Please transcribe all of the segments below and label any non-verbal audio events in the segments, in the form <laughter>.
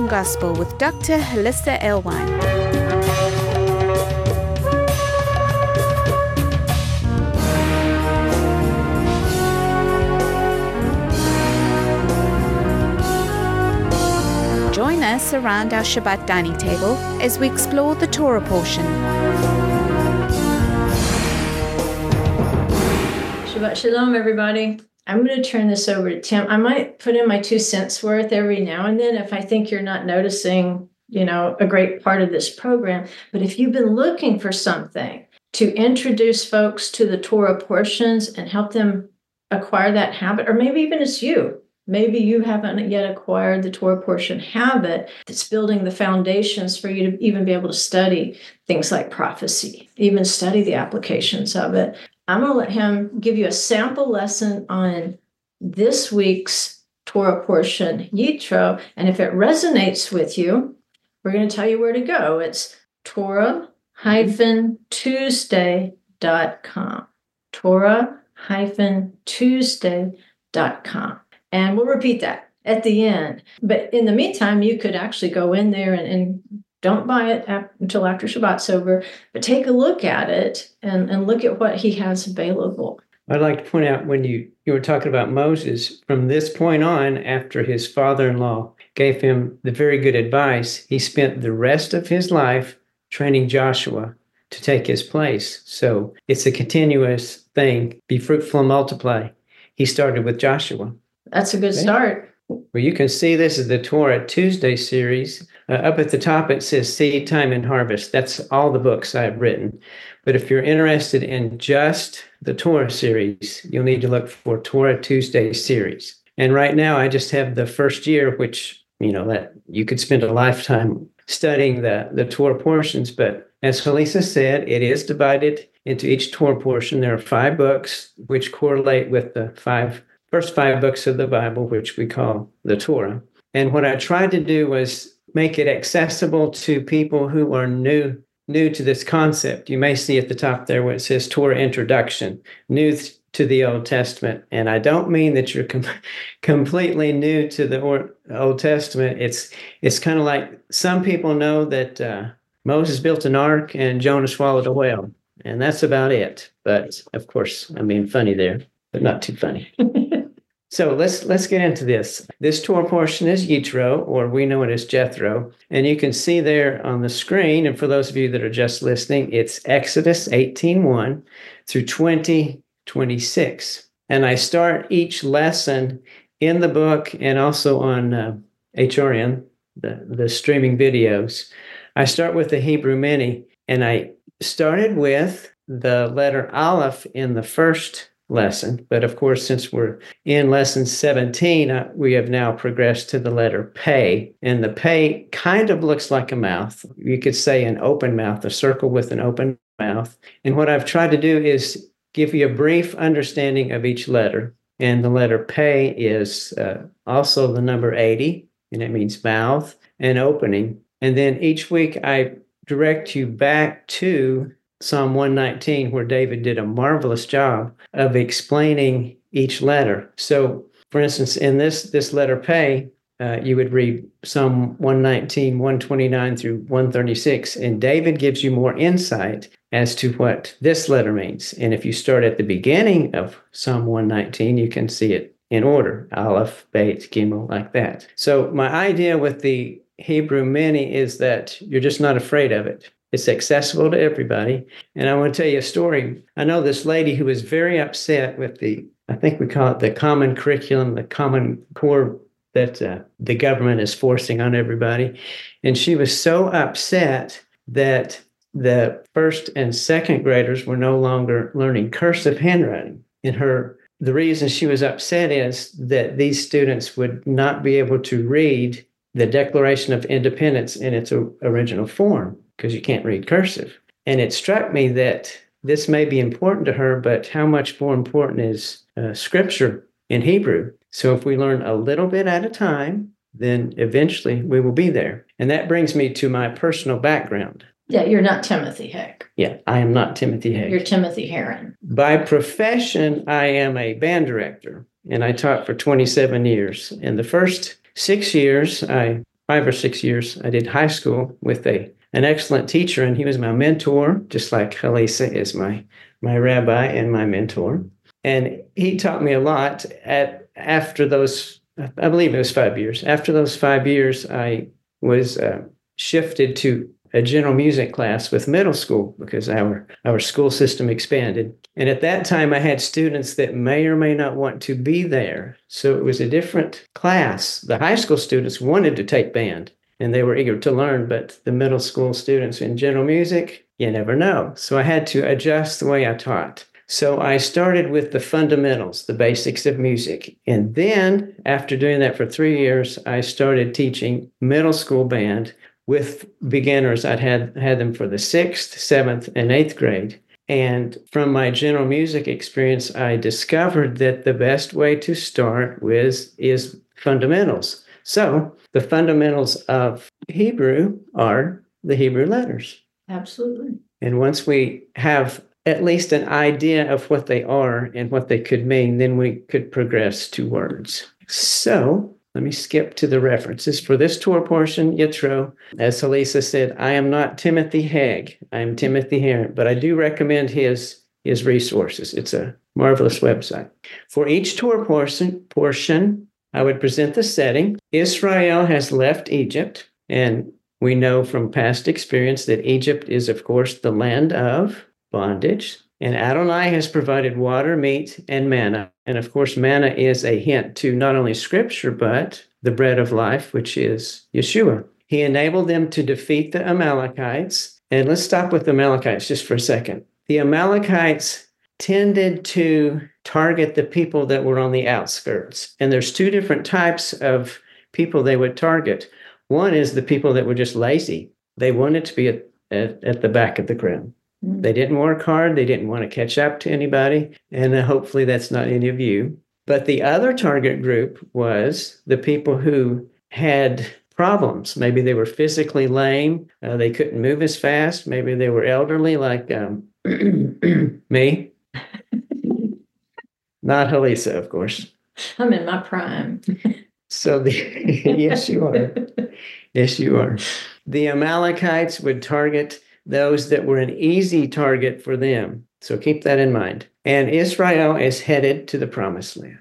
Gospel with Dr. Hollisa Alewine. Join us around our Shabbat dining table as we explore the Torah portion. Shabbat Shalom, everybody. I'm going to turn this over to Tim. I might put in my two cents worth every now and then if I think you're not noticing, you know, a great part of this program. But if you've been looking for something to introduce folks to the Torah portions and help them acquire that habit, or maybe even it's you. Maybe you haven't yet acquired the Torah portion habit that's building the foundations for you to even be able to study things like prophecy, even study the applications of it. I'm going to let him give you a sample lesson on this week's Torah portion, Yitro. And if it resonates with you, we're going to tell you where to go. It's Torah-Tuesday.com. Torah-Tuesday.com. And we'll repeat that at the end. But in the meantime, you could actually go in there and, and don't buy it ap- until after Shabbat's over, but take a look at it and, and look at what he has available. I'd like to point out when you, you were talking about Moses, from this point on, after his father in law gave him the very good advice, he spent the rest of his life training Joshua to take his place. So it's a continuous thing be fruitful and multiply. He started with Joshua. That's a good start. Well, you can see this is the Torah Tuesday series. Uh, up at the top, it says Seed Time and Harvest. That's all the books I've written. But if you're interested in just the Torah series, you'll need to look for Torah Tuesday series. And right now, I just have the first year, which, you know, that you could spend a lifetime studying the, the Torah portions. But as Hollisa said, it is divided into each Torah portion. There are five books which correlate with the five first five books of the Bible, which we call the Torah. And what I tried to do was make it accessible to people who are new new to this concept. You may see at the top there where it says Torah introduction, new to the Old Testament. And I don't mean that you're com- <laughs> completely new to the Old Testament. It's it's kind of like some people know that uh, Moses built an ark and Jonah swallowed a whale, and that's about it. But of course, I'm being funny there, but not too funny. <laughs> So let's let's get into this. This Torah portion is Yitro, or we know it as Jethro, and you can see there on the screen. And for those of you that are just listening, it's Exodus 18:1 through 20:26. And I start each lesson in the book and also on uh, HRN, the the streaming videos. I start with the Hebrew mini, and I started with the letter Aleph in the first lesson. But of course, since we're in lesson 17, uh, we have now progressed to the letter pay. And the pay kind of looks like a mouth. You could say an open mouth, a circle with an open mouth. And what I've tried to do is give you a brief understanding of each letter. And the letter pay is uh, also the number 80, and it means mouth and opening. And then each week I direct you back to Psalm 119, where David did a marvelous job of explaining each letter. So, for instance, in this this letter pay, uh, you would read Psalm 119, 129 through 136, and David gives you more insight as to what this letter means. And if you start at the beginning of Psalm 119, you can see it in order Aleph, Beit, Gimel, like that. So, my idea with the Hebrew mini is that you're just not afraid of it. It's accessible to everybody. And I want to tell you a story. I know this lady who was very upset with the, I think we call it the common curriculum, the common core that uh, the government is forcing on everybody. And she was so upset that the first and second graders were no longer learning cursive handwriting. And her the reason she was upset is that these students would not be able to read the Declaration of Independence in its original form because you can't read cursive. And it struck me that this may be important to her, but how much more important is uh, scripture in Hebrew? So if we learn a little bit at a time, then eventually we will be there. And that brings me to my personal background. Yeah, you're not Timothy Hegg. Yeah, I am not Timothy Hegg. You're Timothy Herron. By profession, I am a band director, and I taught for 27 years. In the first six years, I five or six years, I did high school with a an excellent teacher, and he was my mentor, just like Hollisa is my my rabbi and my mentor. And he taught me a lot. At after those, I believe it was five years. After those five years, I was uh, shifted to a general music class with middle school because our our school system expanded. And at that time I had students that may or may not want to be there. So it was a different class. The high school students wanted to take band and they were eager to learn, but the middle school students in general music, you never know. So I had to adjust the way I taught. So I started with the fundamentals, the basics of music. And then after doing that for 3 years, I started teaching middle school band with beginners. I'd had had them for the sixth, seventh, and eighth grade. And from my general music experience, I discovered that the best way to start with is fundamentals. So the fundamentals of Hebrew are the Hebrew letters. Absolutely. And once we have at least an idea of what they are and what they could mean, then we could progress to words. So let me skip to the references. For this Torah portion, Yitro, as Hollisa said, I am not Timothy Hegg. I am Timothy Herron, but I do recommend his, his resources. It's a marvelous website. For each Torah portion, portion, I would present the setting. Israel has left Egypt, and we know from past experience that Egypt is, of course, the land of bondage. And Adonai has provided water, meat, and manna. And of course, manna is a hint to not only scripture, but the bread of life, which is Yeshua. He enabled them to defeat the Amalekites. And let's stop with the Amalekites just for a second. The Amalekites tended to target the people that were on the outskirts. And there's two different types of people they would target. One is the people that were just lazy. They wanted to be at, at, at the back of the crowd. They didn't work hard. They didn't want to catch up to anybody. And uh, hopefully that's not any of you. But the other target group was the people who had problems. Maybe they were physically lame. Uh, they couldn't move as fast. Maybe they were elderly, like um, <clears throat> me. Not Hollisa, of course. I'm in my prime. So the <laughs> yes, you are. Yes, you are. The Amalekites would target those that were an easy target for them. So keep that in mind. And Israel is headed to the promised land.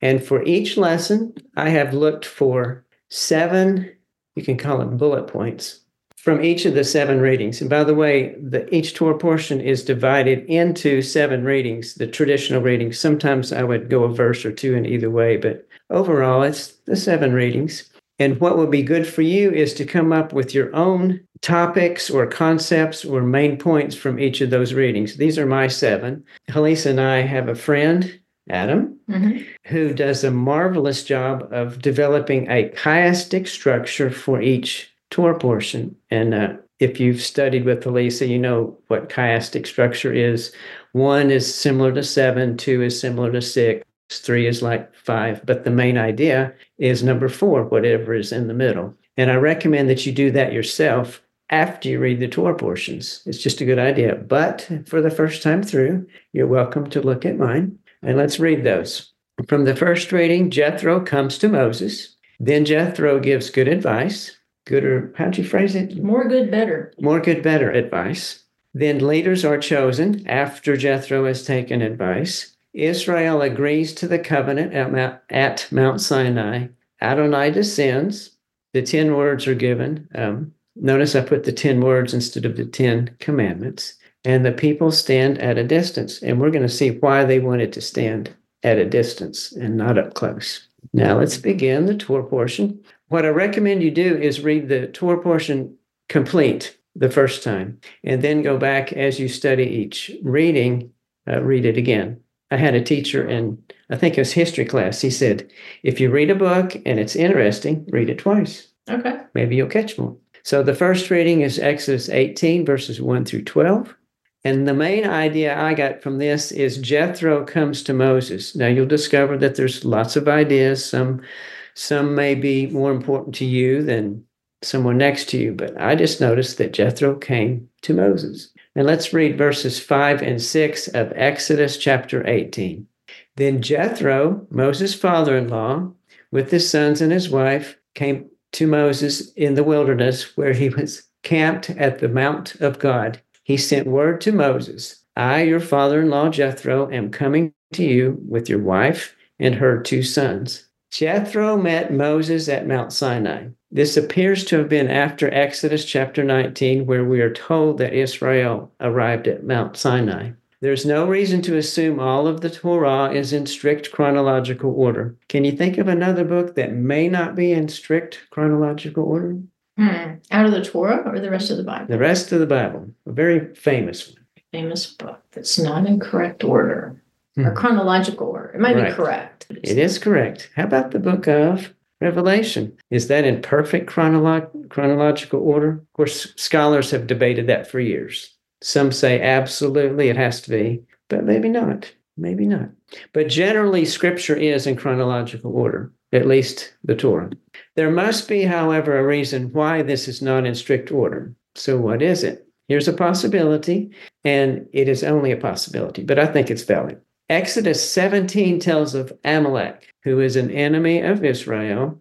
And for each lesson, I have looked for seven, you can call it bullet points, from each of the seven readings. And by the way, the, each Torah portion is divided into seven readings, the traditional readings. Sometimes I would go a verse or two in either way, but overall, it's the seven readings. And what will be good for you is to come up with your own topics or concepts or main points from each of those readings. These are my seven. Hollisa and I have a friend, Adam, mm-hmm. who does a marvelous job of developing a chiastic structure for each Torah portion. And uh, if you've studied with Hollisa, you know what chiastic structure is. One is similar to seven, two is similar to six, three is like five. But the main idea is number four, whatever is in the middle. And I recommend that you do that yourself after you read the Torah portions. It's just a good idea. But for the first time through, you're welcome to look at mine. And let's read those. From the first reading, Jethro comes to Moses. Then Jethro gives good advice. Good or how'd you phrase it? More good, better. More good, better advice. Then leaders are chosen after Jethro has taken advice. Israel agrees to the covenant at Mount, at Mount Sinai. Adonai descends. The 10 words are given. Um, notice I put the 10 words instead of the 10 commandments. And the people stand at a distance. And we're going to see why they wanted to stand at a distance and not up close. Now let's begin the Torah portion. What I recommend you do is read the Torah portion complete the first time, and then go back as you study each reading, uh, read it again. I had a teacher in, I think it was history class. He said, if you read a book and it's interesting, read it twice. Okay. Maybe you'll catch more. So the first reading is Exodus 18, verses 1 through 12. And the main idea I got from this is Jethro comes to Moses. Now you'll discover that there's lots of ideas. Some some may be more important to you than someone next to you, but I just noticed that Jethro came to Moses. And let's read verses 5 and 6 of Exodus chapter 18. Then Jethro, Moses' father in law, with his sons and his wife, came to Moses in the wilderness where he was camped at the Mount of God. He sent word to Moses I, your father in law Jethro, am coming to you with your wife and her two sons. Jethro met Moses at Mount Sinai. This appears to have been after Exodus chapter 19, where we are told that Israel arrived at Mount Sinai. There's no reason to assume all of the Torah is in strict chronological order. Can you think of another book that may not be in strict chronological order? Hmm. Out of the Torah or the rest of the Bible? The rest of the Bible, a very famous one. Famous book that's not in correct order or Hmm. chronological order. It might Right. be correct. It is correct. How about the book of Revelation? Is that in perfect chronolo- chronological order? Of course, scholars have debated that for years. Some say absolutely it has to be, but maybe not. Maybe not. But generally, scripture is in chronological order, at least the Torah. There must be, however, a reason why this is not in strict order. So, what is it? Here's a possibility, and it is only a possibility, but I think it's valid. Exodus 17 tells of Amalek, who is an enemy of Israel.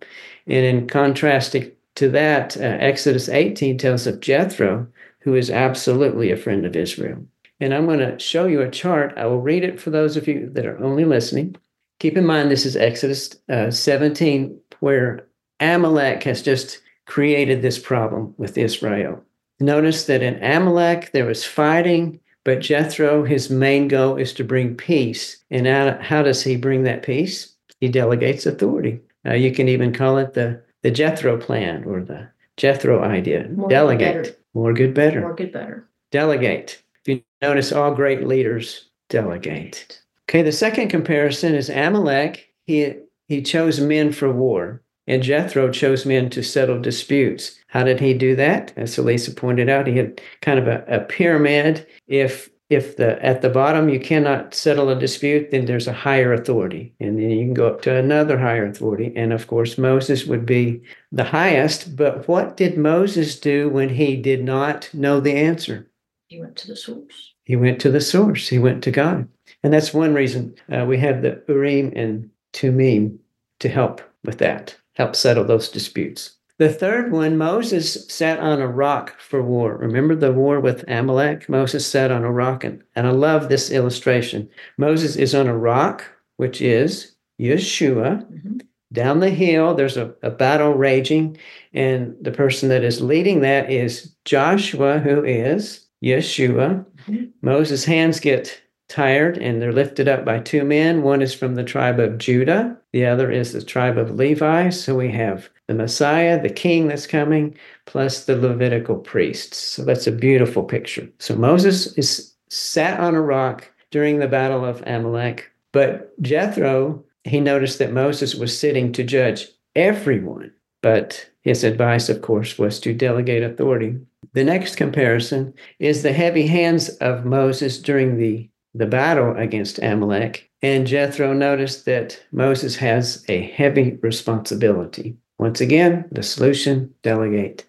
And in contrast to that, uh, Exodus 18 tells of Jethro, who is absolutely a friend of Israel. And I'm going to show you a chart. I will read it for those of you that are only listening. Keep in mind, this is Exodus uh, 17, where Amalek has just created this problem with Israel. Notice that in Amalek, there was fighting, but Jethro, his main goal is to bring peace. And how, does he bring that peace? He delegates authority. Uh, you can even call it the, the Jethro plan or the Jethro idea. More Delegate. better. More good, better. More good, better. Delegate. If you notice, all great leaders delegate. Okay, the second comparison is Amalek. He, he chose men for war, and Jethro chose men to settle disputes. How did he do that? As Elisa pointed out, he had kind of a, a pyramid. If if the at the bottom you cannot settle a dispute, then there's a higher authority, and then you can go up to another higher authority. And of course, Moses would be the highest. But what did Moses do when he did not know the answer? You went to the source. He went to the source. He went to God. And that's one reason uh, we have the Urim and Thummim to help with that, help settle those disputes. The third one, Moses sat on a rock for war. Remember the war with Amalek? Moses sat on a rock. And, and I love this illustration. Moses is on a rock, which is Yeshua. Mhm. Down the hill, there's a, a battle raging. And the person that is leading that is Joshua, who is Yeshua. Mhm. Moses' hands get tired and they're lifted up by two men. One is from the tribe of Judah, the other is the tribe of Levi. So we have the Messiah, the king that's coming, plus the Levitical priests. So that's a beautiful picture. So Moses is sat on a rock during the battle of Amalek, but Jethro, he noticed that Moses was sitting to judge everyone. But his advice, of course, was to delegate authority. The next comparison is the heavy hands of Moses during the the battle against Amalek, and Jethro noticed that Moses has a heavy responsibility. Once again, the solution delegate.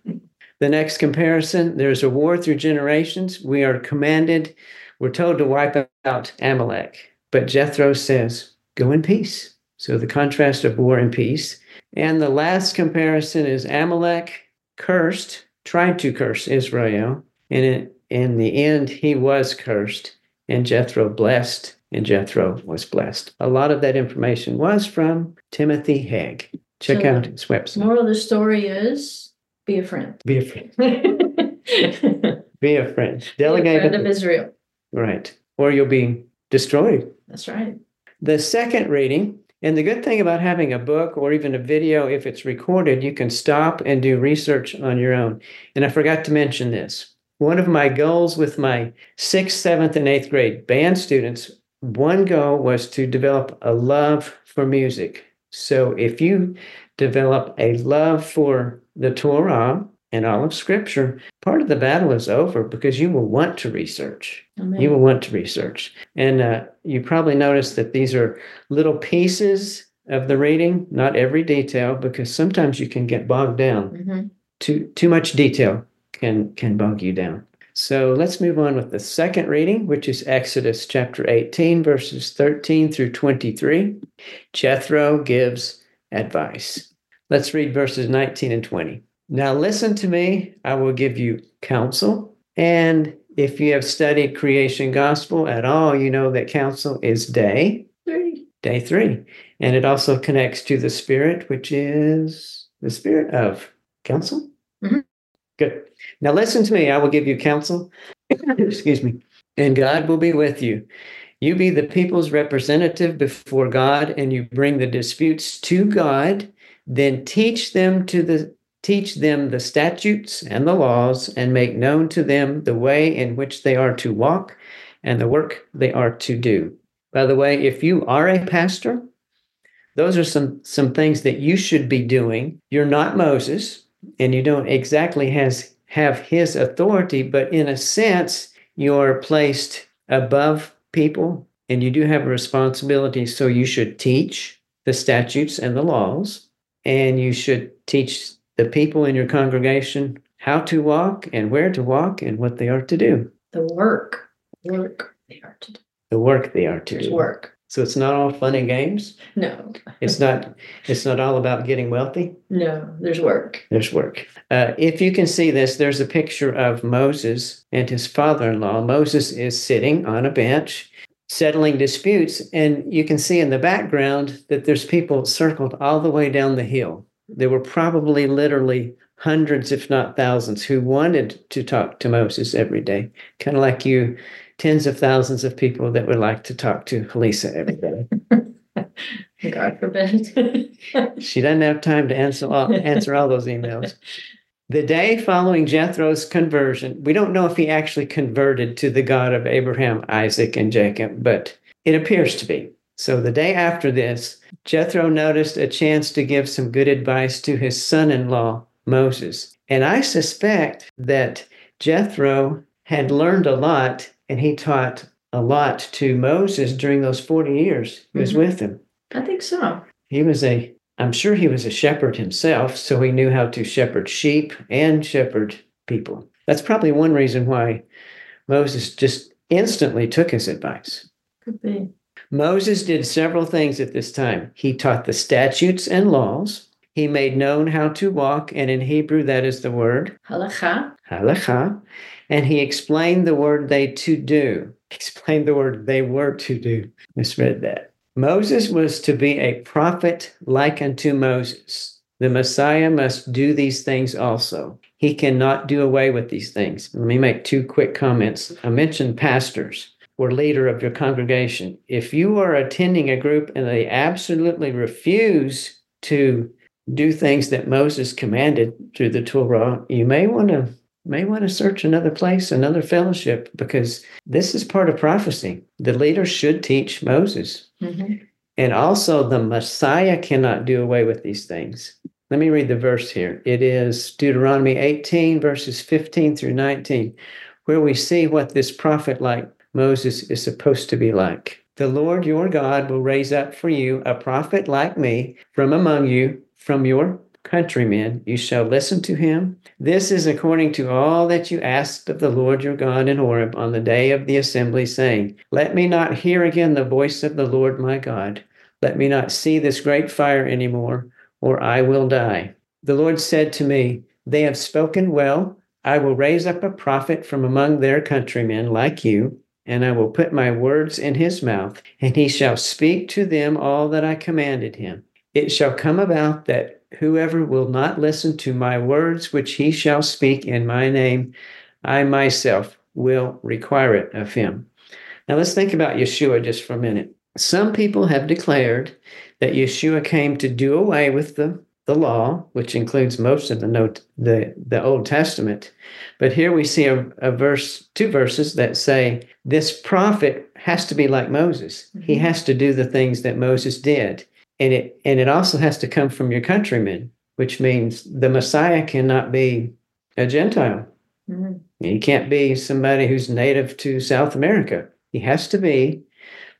The next comparison there's a war through generations. We are commanded, we're told to wipe out Amalek, but Jethro says, go in peace. So the contrast of war and peace. And the last comparison is Amalek cursed, tried to curse Israel, and in, the end, he was cursed and Jethro blessed, and Jethro was blessed. A lot of that information was from Timothy Hegg. Check So out his website. Moral of the story is be a friend. Be a friend. be <laughs> Be a friend. a Delegate. friend of Israel. right. Or you'll be destroyed. That's right. The second reading, and the good thing about having a book or even a video, if it's recorded, you can stop and do research on your own. And I forgot to mention this. One of my goals with my sixth, seventh, and eighth grade band students, one goal was to develop a love for music. So if you develop a love for the Torah and all of Scripture, part of the battle is over because you will want to research. Amen. You will want to research. And uh, you probably notice that these are little pieces of the reading, not every detail, because sometimes you can get bogged down. Mhm. Too, too much detail can, can bog you down. So let's move on with the second reading, which is Exodus chapter 18, verses 13 through 23. Jethro gives advice. Let's read verses 19 and 20. Now listen to me, I will give you counsel. And if you have studied creation gospel at all, you know that counsel is day, Three. day three. And it also connects to the spirit, which is the spirit of counsel. Mhm. Good. Now listen to me, I will give you counsel. <coughs> Excuse me. And God will be with you. You be the people's representative before God, and you bring the disputes to God. Then teach them to the teach them the statutes and the laws, and make known to them the way in which they are to walk and the work they are to do. By the way, if you are a pastor, those are some some things that you should be doing. You're not Moses, and you don't exactly has have his authority, but in a sense, you're placed above people and you do have a responsibility. So you should teach the statutes and the laws, and you should teach the people in your congregation how to walk and where to walk and what they are to do, The work. Work they are to do. the work they are to There's do. work. So it's not all fun and games. No. It's not. It's not all about getting wealthy. No, there's work. There's work. Uh, if you can see this, there's a picture of Moses and his father in law. Moses is sitting on a bench settling disputes, and you can see in the background that there's people circled all the way down the hill. There were probably literally hundreds, if not thousands, who wanted to talk to Moses every day, kind of like you, tens of thousands of people that would like to talk to Lisa every day. <laughs> God forbid. <laughs> She doesn't have time to answer all, answer all those emails. The day following Jethro's conversion, we don't know if he actually converted to the God of Abraham, Isaac, and Jacob, but it appears to be. So the day after this, Jethro noticed a chance to give some good advice to his son in law, Moses. And I suspect that Jethro had learned a lot and he taught a lot to Moses during those 40 years he was Mhm. with him I think so. he was a i'm sure he was a shepherd himself so he knew how to shepherd sheep and shepherd people that's probably one reason why moses just instantly took his advice Could be. moses did several things at this time he taught the statutes and laws he made known how to walk and in hebrew that is the word Halacha. halacha and he explained the word they to do <laughs> explained the word they were to do misread that Moses was to be a prophet like unto Moses. The Messiah must do these things also. He cannot do away with these things. Let me make two quick comments. I mentioned pastors or leader of your congregation. If you are attending a group and they absolutely refuse to do things that Moses commanded through the Torah, you may want to may want to search another place, another fellowship, because this is part of prophecy. The leader should teach Moses. Mhm. And also, the Messiah cannot do away with these things. Let me read the verse here. It is Deuteronomy 18, verses 15 through 19, where we see what this prophet like Moses is supposed to be like. The Lord your God will raise up for you a prophet like me from among you, from your countrymen. You shall listen to him. This is according to all that you asked of the Lord your God in Horeb on the day of the assembly, saying, Let me not hear again the voice of the Lord my God. Let me not see this great fire anymore, or I will die. The Lord said to me, They have spoken well. I will raise up a prophet from among their countrymen like you, and I will put my words in his mouth, and he shall speak to them all that I commanded him. It shall come about that whoever will not listen to my words which he shall speak in my name, I myself will require it of him. Now let's think about Yeshua just for a minute. Some people have declared that Yeshua came to do away with the, the law, which includes most of the note the, the Old Testament. But here we see a, a verse, two verses that say this prophet has to be like Moses. He Mhm. has to do the things that Moses did and it and it also has to come from your countrymen which means the messiah cannot be a gentile. Mhm. he can't be somebody who's native to south america. He has to be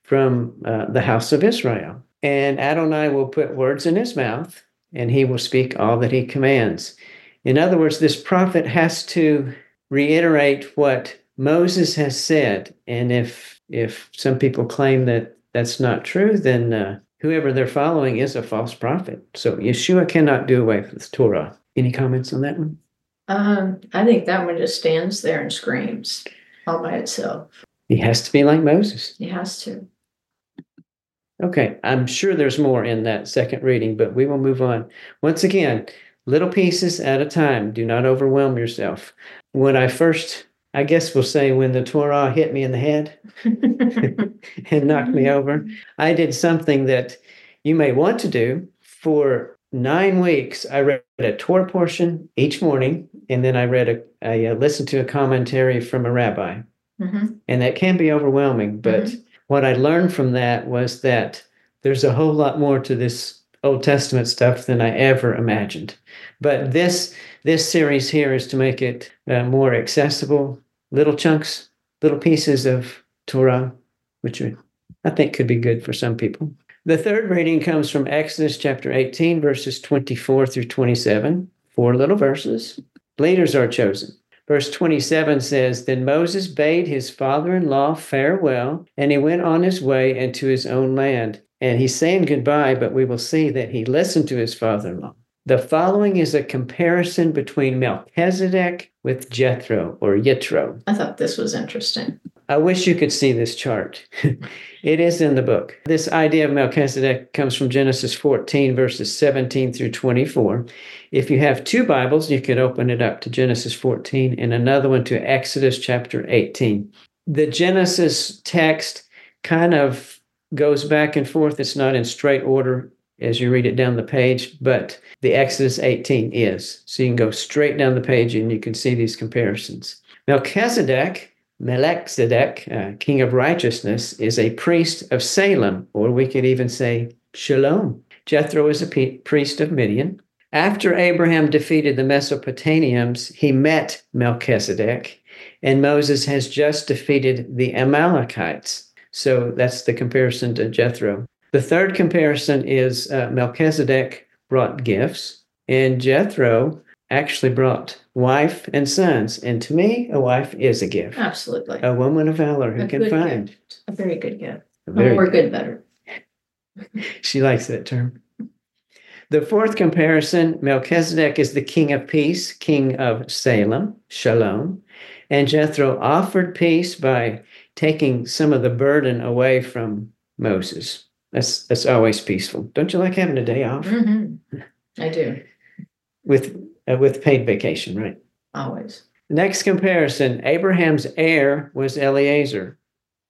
from uh, the house of israel. And adonai will put words in his mouth and he will speak all that he commands. In other words this prophet has to reiterate what moses has said. And if if some people claim that that's not true then uh, whoever they're following is a false prophet. So Yeshua cannot do away with the Torah. Any comments on that one? Um, I think that one just stands there and screams all by itself. He has to be like Moses. He has to. Okay, I'm sure there's more in that second reading, but we will move on. Once again, little pieces at a time. Do not overwhelm yourself. When I first, I guess we'll say, when the Torah hit me in the head <laughs> <laughs> <laughs> and knocked me over, I did something that you may want to do. For nine weeks, I read a Torah portion each morning, and then I read a, I uh, listened to a commentary from a rabbi. Mhm. And that can be overwhelming. But what I learned from that was that there's a whole lot more to this Old Testament stuff than I ever imagined. But this this series here is to make it uh, more accessible, little chunks, little pieces of Torah, which are- I think could be good for some people. The third reading comes from Exodus chapter 18, verses 24 through 27, four little verses. Leaders are chosen. Verse 27 says Then Moses bade his father in law farewell, and he went on his way into his own land. And he's saying goodbye, but we will see that he listened to his father in law. The following is a comparison between Melchizedek with Jethro or Yitro. I thought this was interesting. I wish you could see this chart. <laughs> it is in the book. This idea of Melchizedek comes from Genesis 14, verses 17 through 24. If you have two Bibles, you could open it up to Genesis 14 and another one to Exodus chapter 18. The Genesis text kind of goes back and forth. It's not in straight order as you read it down the page, but the Exodus 18 is. So you can go straight down the page and you can see these comparisons. Melchizedek Melchizedek, uh, king of righteousness, is a priest of Salem, or we could even say Shalom. Jethro is a pe- priest of Midian. After Abraham defeated the Mesopotamians, he met Melchizedek, and Moses has just defeated the Amalekites. So that's the comparison to Jethro. The third comparison is uh, Melchizedek brought gifts, and Jethro actually brought wife and sons. And to me, a wife is a gift. Absolutely. A woman of valor who A can find. gift. A very good gift. A very- Or good better. <laughs> she likes that term. The fourth comparison Melchizedek is the king of peace, king of Salem, Shalom. And Jethro offered peace by taking some of the burden away from Moses. That's, that's always peaceful. Don't you like having a day off Mhm. I do. with, uh, with paid vacation, right? Always. Next comparison Abraham's heir was Eliezer,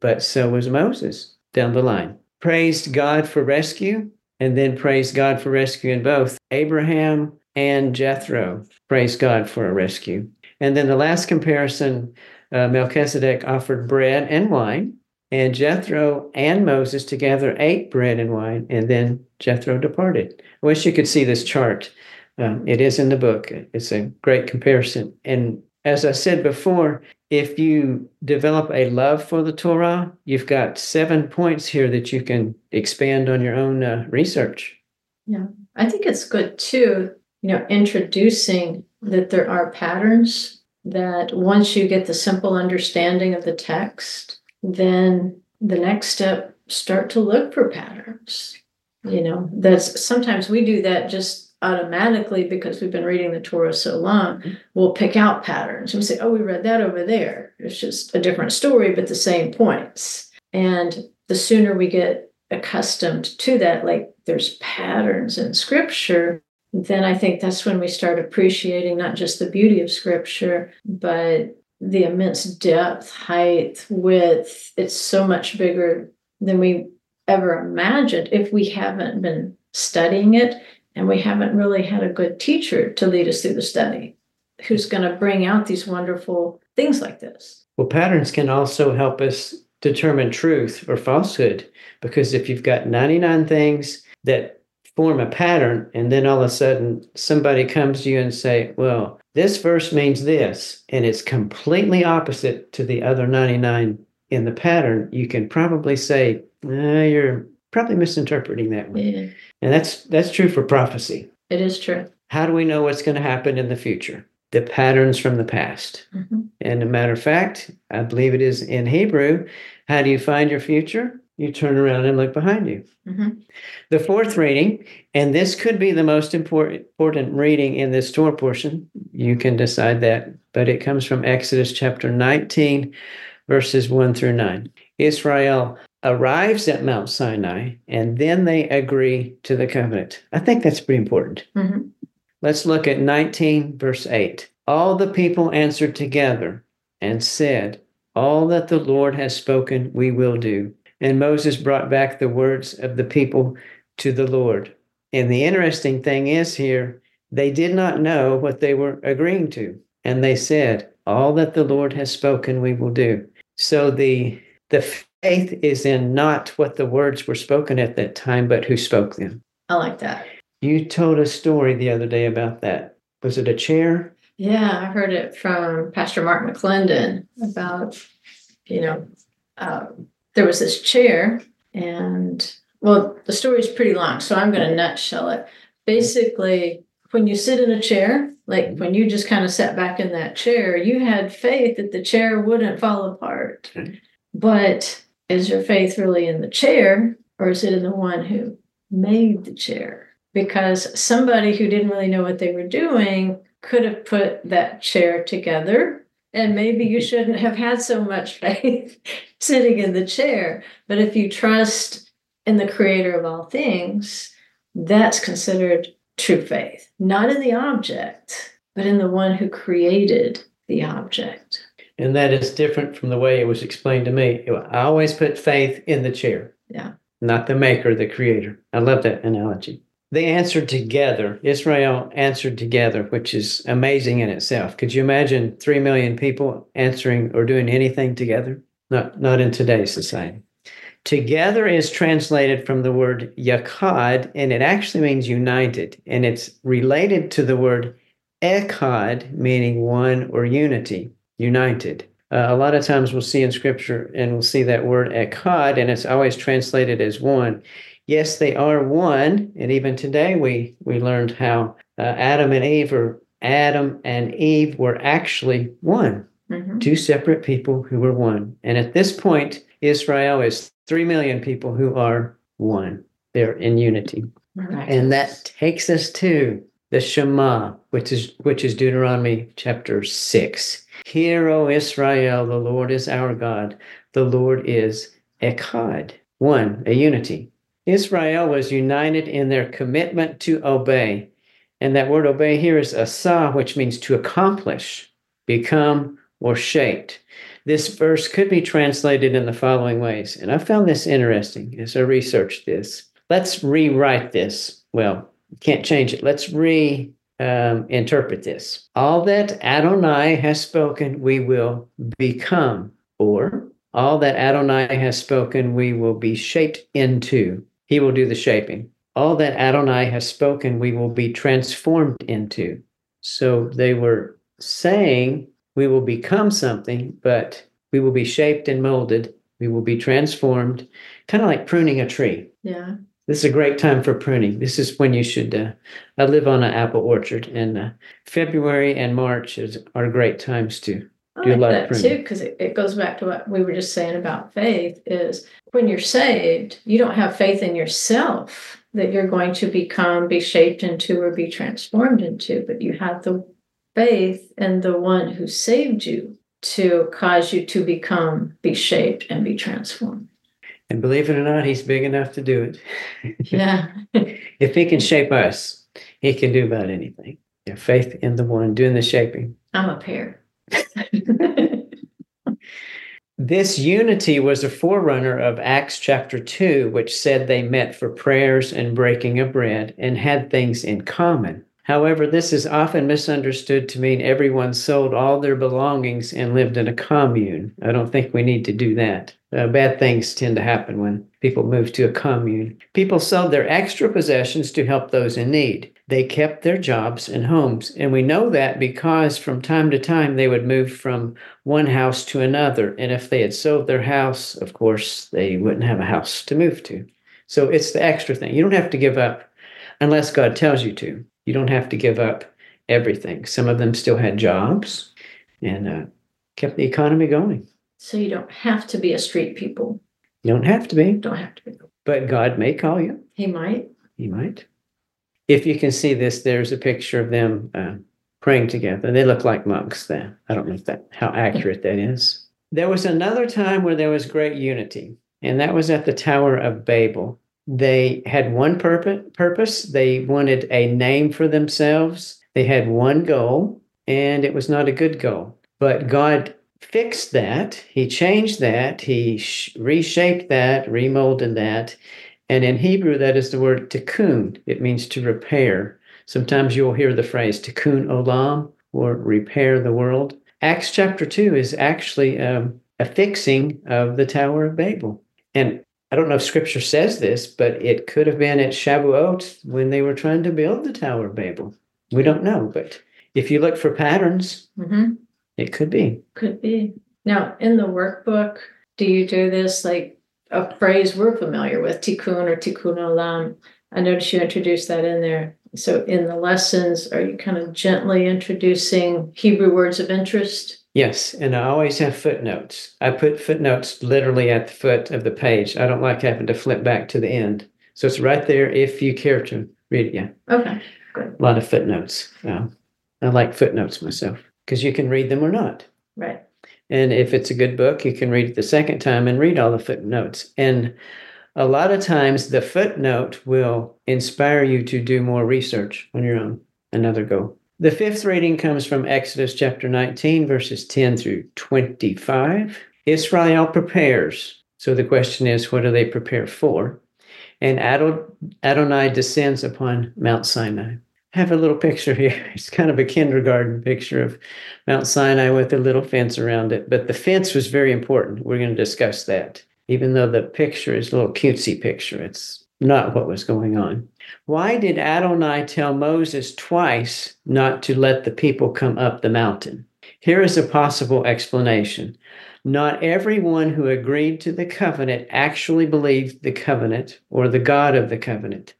but so was Moses down the line. Praised God for rescue, and then praised God for rescue in both Abraham and Jethro. Praise God for a rescue. And then the last comparison uh, Melchizedek offered bread and wine, and Jethro and Moses together ate bread and wine, and then Jethro departed. I wish you could see this chart. Um, it is in the book. It's a great comparison. And as I said before, if you develop a love for the Torah, you've got seven points here that you can expand on your own uh, research. Yeah, I think it's good too, you know, introducing that there are patterns that once you get the simple understanding of the text, then the next step start to look for patterns. You know, that's sometimes we do that just automatically because we've been reading the Torah so long. Mm-hmm. We'll pick out patterns and we say, oh, we read that over there. It's just a different story, but the same points. And the sooner we get accustomed to that, like there's patterns in scripture, then I think that's when we start appreciating not just the beauty of scripture, but the immense depth, height, width. It's so much bigger than we ever imagined if we haven't been studying it and we haven't really had a good teacher to lead us through the study who's going to bring out these wonderful things like this. Well, patterns can also help us determine truth or falsehood because if you've got 99 things that form a pattern and then all of a sudden somebody comes to you and say well this verse means this and it's completely opposite to the other 99 in the pattern you can probably say "Nah, you're probably misinterpreting that one Yeah, and that's that's true for prophecy it is true. how do we know what's going to happen in the future the patterns from the past Mhm. and a matter of fact, I believe it is in Hebrew. How do you find your future? you turn around and look behind you. Mhm. The fourth reading, and this could be the most important, important reading in this Torah portion. You can decide that, but it comes from Exodus chapter 19, verses 1 through 9. Israel arrives at Mount Sinai and then they agree to the covenant. I think that's pretty important. Mhm. Let's look at 19, verse 8. All the people answered together and said, All that the Lord has spoken, we will do. And Moses brought back the words of the people to the Lord. And the interesting thing is here, they did not know what they were agreeing to. And they said, All that the Lord has spoken, we will do. So the the faith is in not what the words were spoken at that time, but who spoke them. I like that. You told a story the other day about that. Was it a chair? Yeah, I heard it from Pastor Mark McClendon about, you know, uh, there was this chair, and well, the story is pretty long, so I'm going to nutshell it. Basically, when you sit in a chair, like when you just kind of sat back in that chair, you had faith that the chair wouldn't fall apart. Okay. But is your faith really in the chair, or is it in the one who made the chair? Because somebody who didn't really know what they were doing could have put that chair together. And maybe you <laughs> shouldn't have had so much faith <laughs> sitting in the chair. But if you trust in the creator of all things, that's considered true faith, not in the object, but in the one who created the object. And that is different from the way it was explained to me. I always put faith in the chair. Yeah. Not the maker, the creator. I love that analogy. They answered together. Israel answered together, which is amazing in itself. Could you imagine 3 million people answering or doing anything together? Not, not in today's society. Together is translated from the word yachad, and it actually means united. And it's related to the word echad, meaning one or unity, united. Uh, a lot of times we'll see in scripture and we'll see that word echad, and it's always translated as one. Yes, they are one, and even today we we learned how uh, Adam and Eve or Adam and Eve were actually one, Mhm. two separate people who were one. And at this point, Israel is three million people who are one. They're in unity. And that takes us to the Shema, which is which is Deuteronomy chapter six. Hear, O Israel, the Lord is our God. The Lord is Echad, one, a unity. Israel was united in their commitment to obey. And that word obey here is asa, which means to accomplish, become, or shaped. This verse could be translated in the following ways. And I found this interesting as I researched this. Let's rewrite this. Well, can't change it. Let's re um, interpret this. All that Adonai has spoken, we will become, or all that Adonai has spoken, we will be shaped into. He will do the shaping. All that Adonai has spoken, we will be transformed into. So they were saying we will become something, but we will be shaped and molded. We will be transformed, kind of like pruning a tree. Yeah. This is a great time for pruning. This is when you should. Uh, I live on an apple orchard, and uh, February and March is, are great times to. I Do a like lot of that pruning. too, because it, it goes back to what we were just saying about faith is when you're saved, you don't have faith in yourself that you're going to become, be shaped into, or be transformed into, but you have the faith in the one who saved you to cause you to become, be shaped, and be transformed. And believe it or not, he's big enough to do it. Yeah. <laughs> <laughs> if he can shape us, he can do about anything. Yeah, faith in the one doing the shaping. I'm a pair. <laughs> This unity was a forerunner of Acts chapter 2, which said they met for prayers and breaking of bread and had things in common. However, this is often misunderstood to mean everyone sold all their belongings and lived in a commune. I don't think we need to do that. Uh, bad things tend to happen when people move to a commune. People sold their extra possessions to help those in need. They kept their jobs and homes. And we know that because from time to time they would move from one house to another. And if they had sold their house, of course, they wouldn't have a house to move to. So it's the extra thing. You don't have to give up unless God tells you to. You don't have to give up everything. Some of them still had jobs and uh, kept the economy going. so you don't have to be a street people. You don't have to be, Don't have to be. but God may call you. He might. He might. If you can see this, there's a picture of them uh, praying together. They look like monks. There, I don't know if that how accurate that is. There was another time where there was great unity, and that was at the Tower of Babel. They had one purpose. They wanted a name for themselves. They had one goal, and it was not a good goal. But God fixed that. He changed that. He sh- reshaped that, remolded that. And in Hebrew, that is the word tikkun. It means to repair. Sometimes you'll hear the phrase tikkun olam or repair the world. Acts chapter 2 is actually um, a fixing of the Tower of Babel. And I don't know if scripture says this, but it could have been at Shavuot when they were trying to build the Tower of Babel. We don't know, but if you look for patterns, hmm it could be. Could be. Now, in the workbook, do you do this like a phrase we're familiar with, tikkun or tikkun olam? I noticed you introduced that in there. So in the lessons, are you kind of gently introducing Hebrew words of interest? Yes, and I always have footnotes. I put footnotes literally at the foot of the page. I don't like having to flip back to the end. So it's right there if you care to read it. Yeah, Okay. Good. a lot of footnotes. Um, I like footnotes myself because you can read them or not. Right. And if it's a good book, you can read it the second time and read all the footnotes. And a lot of times the footnote will inspire you to do more research on your own. Another goal. The fifth reading comes from Exodus chapter 19, verses 10 through 25. Israel prepares. So the question is, what do they prepare for? And Adonai descends upon Mount Sinai. I have a little picture here. <laughs> It's kind of a kindergarten picture of Mount Sinai with a little fence around it. But the fence was very important. We're going to discuss that. Even though the picture is a little cutesy picture, it's not what was going on. Why did Adonai tell Moses twice not to let the people come up the mountain? Here is a possible explanation. Not everyone who agreed to the covenant actually believed the covenant or the God of the covenant.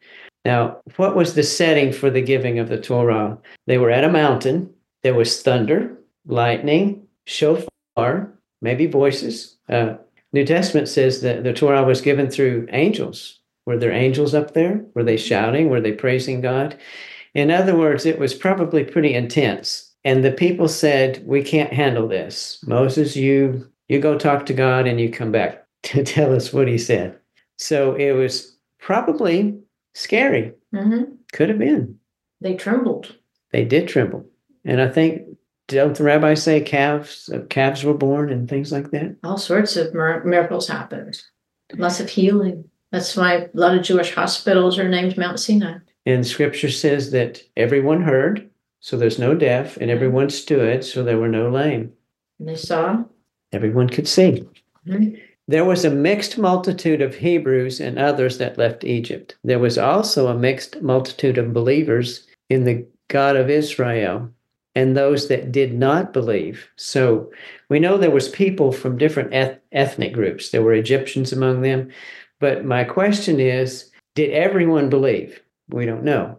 Now, what was the setting for the giving of the Torah? They were at a mountain. There was thunder, lightning, shofar, maybe voices. Uh, New Testament says that the Torah was given through angels. Were there angels up there? Were they shouting? Were they praising God? In other words, it was probably pretty intense. And the people said, "We can't handle this. Moses, you you go talk to God and you come back <laughs> to tell us what he said." So it was probably scary. Mm-hmm. Could have been. They trembled. They did tremble. And I think don't the rabbis say calves uh, calves were born and things like that? All sorts of miracles happened. Lots of healing. That's why a lot of Jewish hospitals are named Mount Sinai. And scripture says that everyone heard, so there's no deaf, and everyone stood, so there were no lame. And they saw. Everyone could see. Mhm. There was a mixed multitude of Hebrews and others that left Egypt. There was also a mixed multitude of believers in the God of Israel and those that did not believe. So we know there was people from different eth- ethnic groups. There were Egyptians among them. But my question is, did everyone believe? We don't know.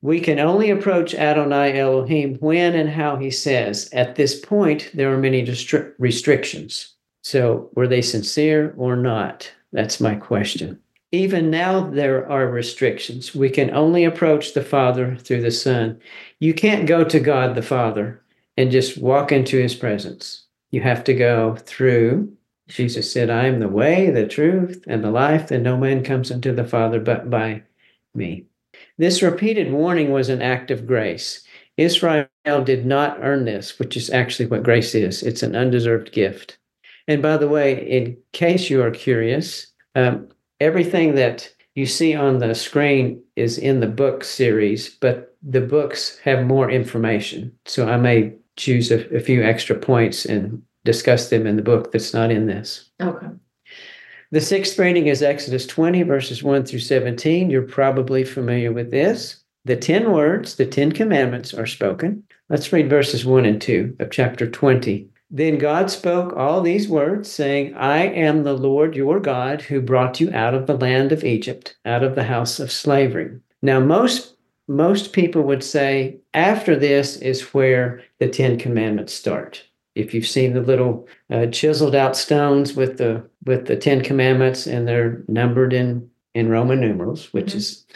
We can only approach Adonai Elohim when and how he says. At this point, there are many distri- restrictions. So, were they sincere or not? That's my question. Even now, there are restrictions. We can only approach the Father through the Son. You can't go to God the Father and just walk into his presence. You have to go through. Jesus said, I am the way, the truth, and the life, and no man comes unto the Father but by me. This repeated warning was an act of grace. Israel did not earn this, which is actually what grace is it's an undeserved gift. And by the way, in case you are curious, um, everything that you see on the screen is in the book series, but the books have more information. So I may choose a, a few extra points and discuss them in the book that's not in this. Okay. The sixth reading is Exodus 20, verses 1 through 17. You're probably familiar with this. The 10 words, the 10 commandments are spoken. Let's read verses 1 and 2 of chapter 20. Then God spoke all these words, saying, I am the Lord your God who brought you out of the land of Egypt, out of the house of slavery. Now, most most people would say after this is where the Ten Commandments start. If you've seen the little uh, chiseled out stones with the with the Ten Commandments and they're numbered in in Roman numerals, which Mhm. is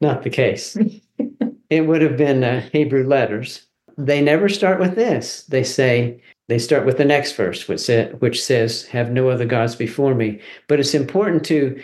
not the case. <laughs> it would have been uh, Hebrew letters. They never start with this. They say they start with the next verse, which, sa- which says, "Have no other gods before me." But it's important to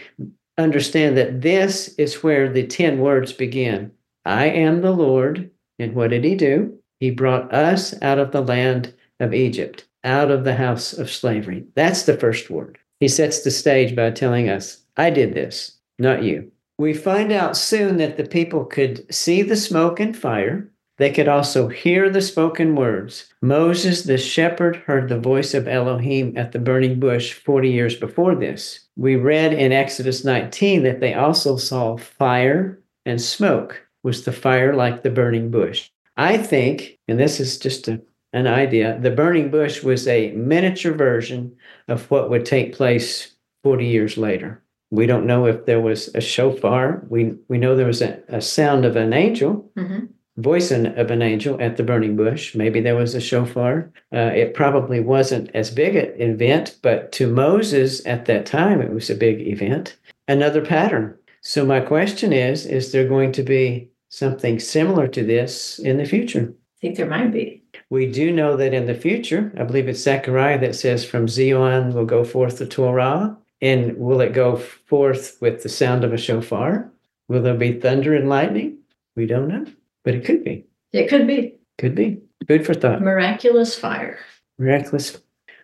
understand that this is where the ten words begin. I am the Lord, and what did He do? He brought us out of the land of Egypt, out of the house of slavery. That's the first word. He sets the stage by telling us, I did this, not you. We find out soon that the people could see the smoke and fire. They could also hear the spoken words. Moses, the shepherd, heard the voice of Elohim at the burning bush 40 years before this. We read in Exodus 19 that they also saw fire and smoke. Was the fire like the burning bush? I think, and this is just a, an idea, the burning bush was a miniature version of what would take place 40 years later. We don't know if there was a shofar. We, we know there was a, a sound of an angel, Mhm. voice of an angel at the burning bush. Maybe there was a shofar. Uh, it probably wasn't as big an event, but to Moses at that time, it was a big event. Another pattern. So my question is, is there going to be something similar to this in the future? I think there might be. We do know that in the future, I believe it's Zechariah that says, From Zion will go forth the Torah. And will it go forth with the sound of a shofar? Will there be thunder and lightning? We don't know, but it could be. It could be Could be. Good for thought. miraculous fire. Miraculous.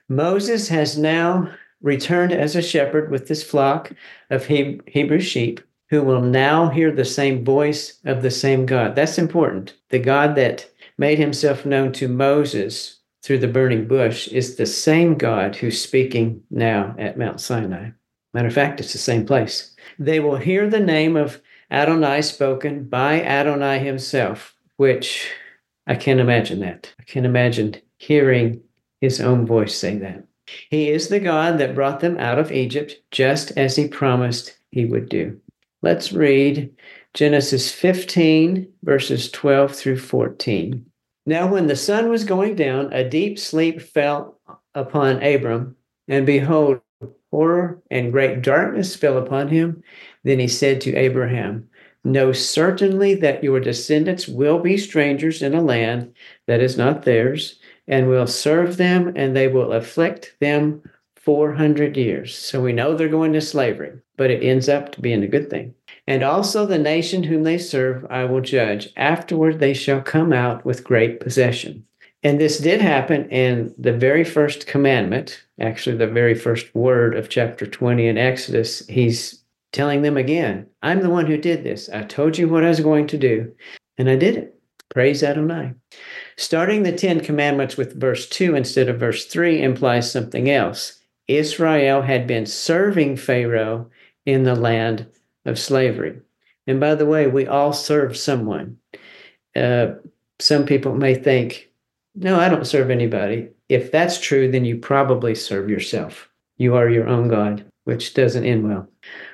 Moses has now returned as a shepherd with this flock of Hebrew sheep who will now hear the same voice of the same God. That's important. The God that made himself known to Moses through the burning bush is the same God who's speaking now at Mount Sinai. Matter of fact, it's the same place. They will hear the name of Adonai spoken by Adonai himself, which I can't imagine that. I can't imagine hearing his own voice say that. He is the God that brought them out of Egypt, just as he promised he would do. Let's read Genesis 15, verses 12 through 14. Now, when the sun was going down, a deep sleep fell upon Abram, and behold, horror and great darkness fell upon him. Then he said to Abraham, Know certainly that your descendants will be strangers in a land that is not theirs, and will serve them, and they will afflict them 400 years. So we know they're going to slavery, but it ends up being a good thing. And also the nation whom they serve, I will judge. Afterward, they shall come out with great possession. And this did happen in the very first commandment, actually, the very first word of chapter 20 in Exodus. He's telling them again, I'm the one who did this. I told you what I was going to do, and I did it. Praise Adonai. Starting the Ten Commandments with verse 2 instead of verse 3 implies something else. Israel had been serving Pharaoh in the land of slavery. And by the way, we all serve someone. Uh, some people may think, no, I don't serve anybody. If that's true, then you probably serve yourself. You are your own God, which doesn't end well.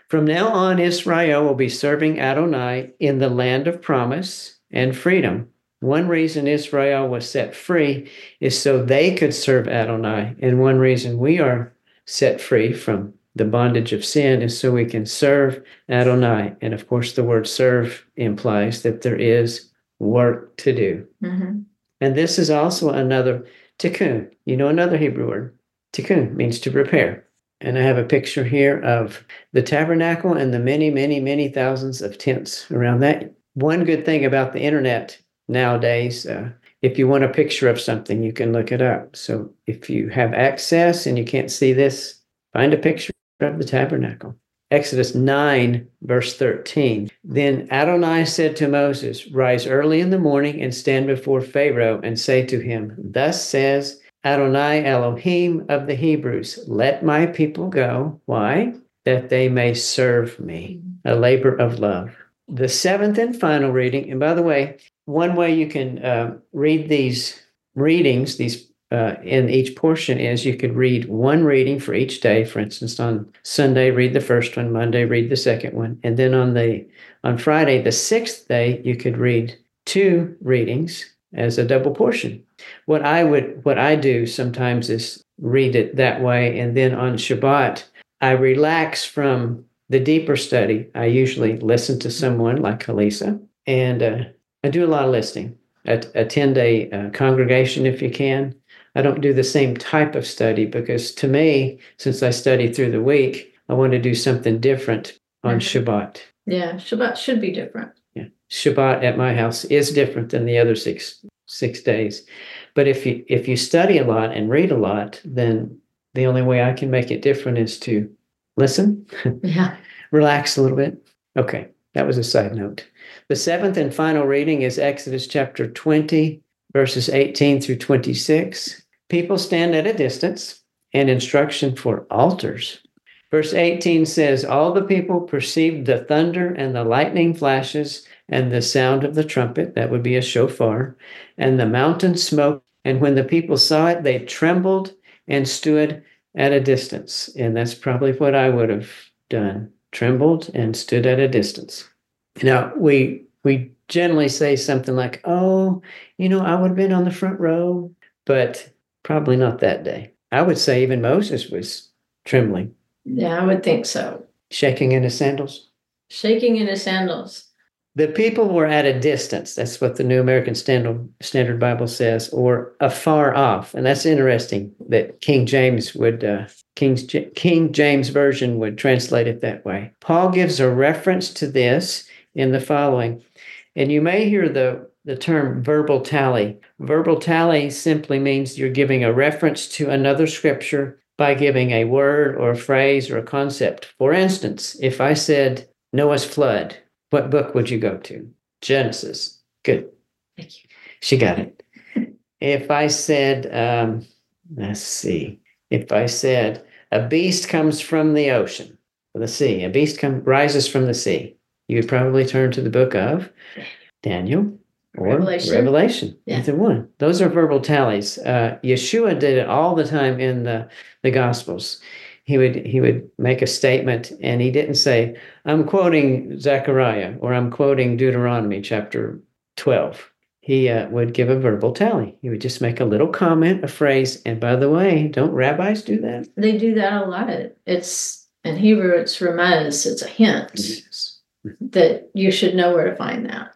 From now on, Israel will be serving Adonai in the land of promise and freedom. One reason Israel was set free is so they could serve Adonai. And one reason we are set free from the bondage of sin is so we can serve Adonai. And of course, the word serve implies that there is work to do. Mhm. And this is also another tikkun. You know, another Hebrew word. Tikkun means to repair. And I have a picture here of the tabernacle and the many, many, many thousands of tents around that. One good thing about the internet nowadays, uh, if you want a picture of something, you can look it up. So if you have access and you can't see this, find a picture of the tabernacle. Exodus 9, verse 13. Then Adonai said to Moses, Rise early in the morning and stand before Pharaoh and say to him, Thus says Adonai Elohim of the Hebrews, Let my people go. Why? That they may serve me, a labor of love. The seventh and final reading, and by the way, one way you can uh, read these readings, these uh, in each portion is you could read one reading for each day. For instance, on Sunday, read the first one. Monday, read the second one, and then on the on Friday, the sixth day, you could read two readings. as a double portion. What I would what I do sometimes is read it that way and then on Shabbat I relax from the deeper study. I usually listen to someone like Hollisa and uh, I do a lot of listening. attend a uh, congregation if you can. I don't do the same type of study because to me, since I study through the week, I want to do something different on mm-hmm. Shabbat. Yeah, Shabbat should be different. Yeah, Shabbat at my house is different than the other six six days. But if you if you study a lot and read a lot, then the only way I can make it different is to listen. <laughs> Yeah. relax a little bit. Okay, that was a side note. The seventh and final reading is Exodus chapter 20, verses 18 through 26. People stand at a distance and instruction for altars. Verse 18 says, All the people perceived the thunder and the lightning flashes and the sound of the trumpet, that would be a shofar, and the mountain smoke. And when the people saw it, they trembled and stood at a distance. And that's probably what I would have done trembled and stood at a distance. Now, we, we generally say something like, Oh, you know, I would have been on the front row, but probably not that day. I would say even Moses was trembling yeah, I would think so. Shaking in his sandals? Shaking in his sandals. The people were at a distance. That's what the New American Standard, Standard Bible says, or afar off. And that's interesting that King James would, uh, King's, King James Version would translate it that way. Paul gives a reference to this in the following. And you may hear the, the term verbal tally. Verbal tally simply means you're giving a reference to another scripture by giving a word or a phrase or a concept. For instance, if I said Noah's flood, what book would you go to? Genesis. Good. Thank you. She got it. if I said, um, let's see, if I said a beast comes from the ocean, the sea, a beast come, rises from the sea, you would probably turn to the book of Daniel or Revelation. Revelation. Yeah. Either one. Those are verbal tallies. Uh, Yeshua did it all the time in the, the Gospels. He would he would make a statement and he didn't say, I'm quoting Zechariah or I'm quoting Deuteronomy chapter 12. He uh, would give a verbal tally. He would just make a little comment, a phrase. And by the way, don't rabbis do that? They do that a lot. It's in Hebrew, it's remez, it's a hint yes. that you should know where to find that.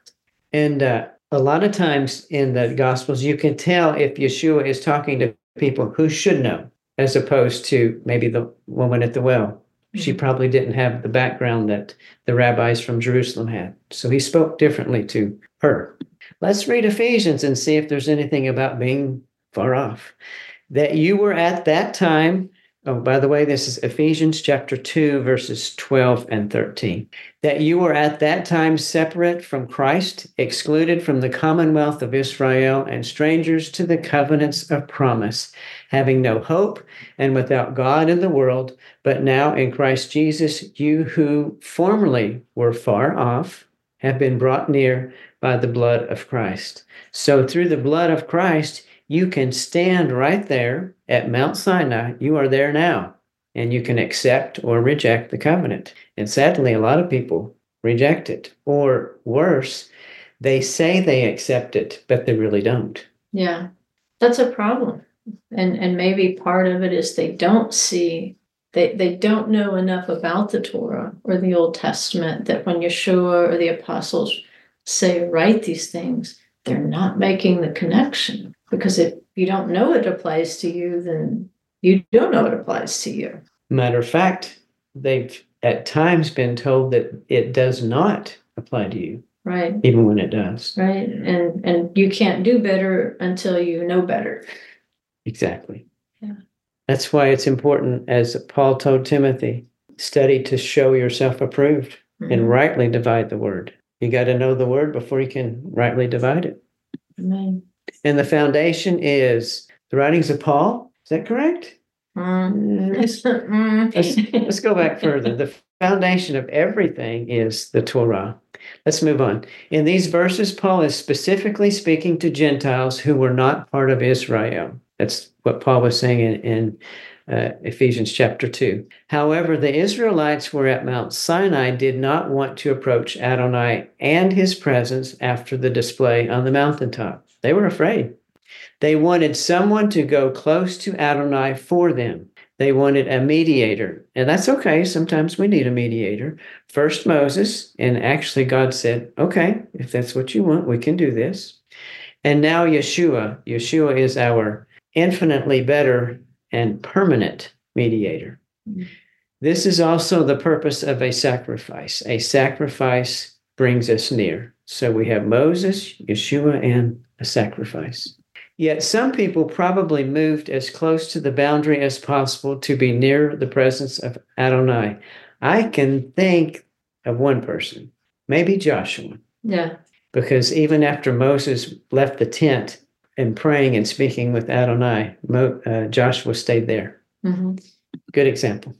And uh, a lot of times in the Gospels, you can tell if Yeshua is talking to people who should know, as opposed to maybe the woman at the well. Mm-hmm. She probably didn't have the background that the rabbis from Jerusalem had. So he spoke differently to her. Let's read Ephesians and see if there's anything about being far off. That you were at that time Oh, by the way, this is Ephesians chapter 2, verses 12 and 13. That you were at that time separate from Christ, excluded from the commonwealth of Israel, and strangers to the covenants of promise, having no hope and without God in the world. But now in Christ Jesus, you who formerly were far off have been brought near by the blood of Christ. So through the blood of Christ, you can stand right there at Mount Sinai. You are there now, and you can accept or reject the covenant. And sadly, a lot of people reject it, or worse, they say they accept it, but they really don't. Yeah, that's a problem. And and maybe part of it is they don't see they, they don't know enough about the Torah or the Old Testament that when Yeshua or the apostles say write these things, they're not making the connection because if you don't know it applies to you, then you don't know it applies to you. Matter of fact, they've at times been told that it does not apply to you. Right. Even when it does. Right. And and you can't do better until you know better. Exactly. Yeah. That's why it's important, as Paul told Timothy, study to show yourself approved mm-hmm. and rightly divide the word. You got to know the word before you can rightly divide it. Amen. And the foundation is the writings of Paul. Is that correct? Mm. let's, <laughs> let's go back further. The foundation of everything is the Torah. Let's move on. In these verses, Paul is specifically speaking to Gentiles who were not part of Israel. That's what Paul was saying in, in uh, Ephesians chapter 2. However, the Israelites were at Mount Sinai did not want to approach Adonai and his presence after the display on the mountaintop. They were afraid. They wanted someone to go close to Adonai for them. They wanted a mediator. And that's okay. Sometimes we need a mediator. First Moses, and actually God said, okay, if that's what you want, we can do this. And now Yeshua. Yeshua is our infinitely better and permanent mediator. This is also the purpose of a sacrifice. A sacrifice brings us near. So we have Moses, Yeshua, and a sacrifice. Yet some people probably moved as close to the boundary as possible to be near the presence of Adonai. I can think of one person, maybe Joshua. Yeah. Because even after Moses left the tent and praying and speaking with Adonai, Mo, uh, Joshua stayed there. Mm-hmm. Good example.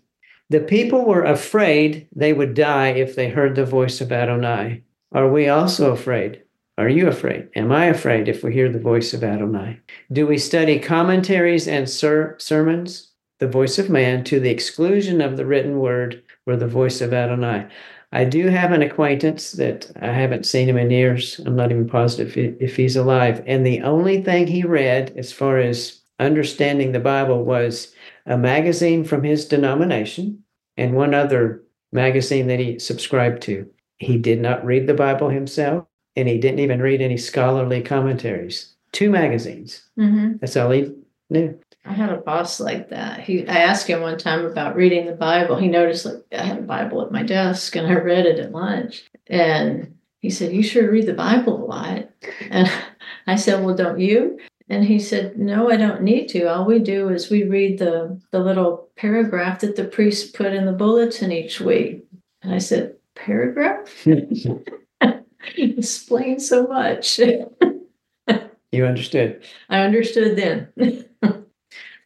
The people were afraid they would die if they heard the voice of Adonai. Are we also afraid? Are you afraid? Am I afraid if we hear the voice of Adonai? Do we study commentaries and ser- sermons, the voice of man, to the exclusion of the written word or the voice of Adonai? I do have an acquaintance that I haven't seen him in years. I'm not even positive if he's alive. And the only thing he read, as far as understanding the Bible, was a magazine from his denomination and one other magazine that he subscribed to. He did not read the Bible himself, and he didn't even read any scholarly commentaries. Two magazines. Mm-hmm. That's all he knew. I had a boss like that. He, I asked him one time about reading the Bible. He noticed like I had a Bible at my desk, and I <laughs> read it at lunch. And he said, "You sure read the Bible a lot." And <laughs> I said, "Well, don't you?" And he said, No, I don't need to. All we do is we read the, the little paragraph that the priest put in the bulletin each week. And I said, Paragraph? <laughs> <laughs> Explain so much. you understood. I understood then. <laughs>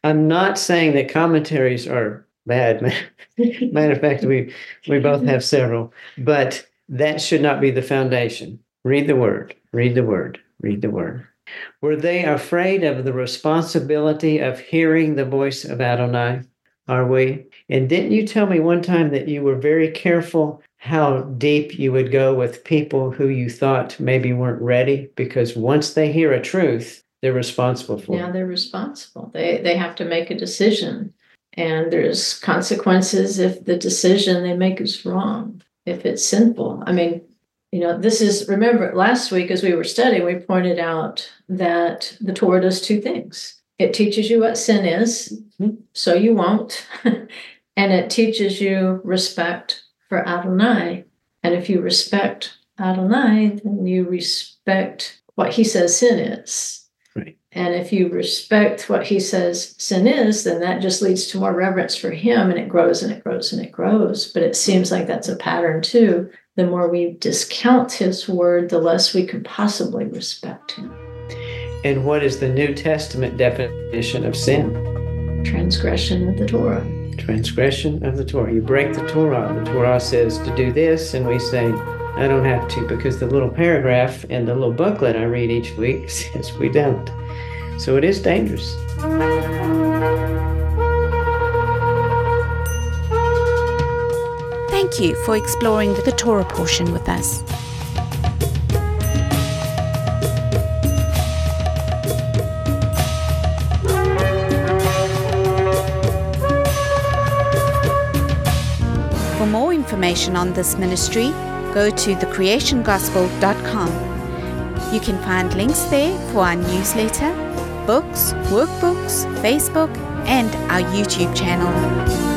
I'm not saying that commentaries are bad. <laughs> Matter of fact, we we both have several, but that should not be the foundation. Read the word, read the word, read the word. Were they afraid of the responsibility of hearing the voice of Adonai? Are we? And didn't you tell me one time that you were very careful how deep you would go with people who you thought maybe weren't ready? Because once they hear a truth, they're responsible for yeah, they're responsible. They they have to make a decision. And there's consequences if the decision they make is wrong, if it's sinful. I mean, you know, this is, remember, last week as we were studying, we pointed out that the Torah does two things. It teaches you what sin is, mm-hmm. so you won't, <laughs> and it teaches you respect for Adonai. And if you respect Adonai, then you respect what he says sin is. Right. And if you respect what he says sin is, then that just leads to more reverence for him and it grows and it grows and it grows. But it seems like that's a pattern too the more we discount his word, the less we can possibly respect him. And what is the New Testament definition of sin? Transgression of the Torah. Transgression of the Torah. You break the Torah. The Torah says to do this, and we say, I don't have to, because the little paragraph and the little booklet I read each week <laughs> says we don't. So it is dangerous. Thank you for exploring the Torah portion with us. Information on this ministry, go to thecreationgospel.com. You can find links there for our newsletter, books, workbooks, Facebook, and our YouTube channel.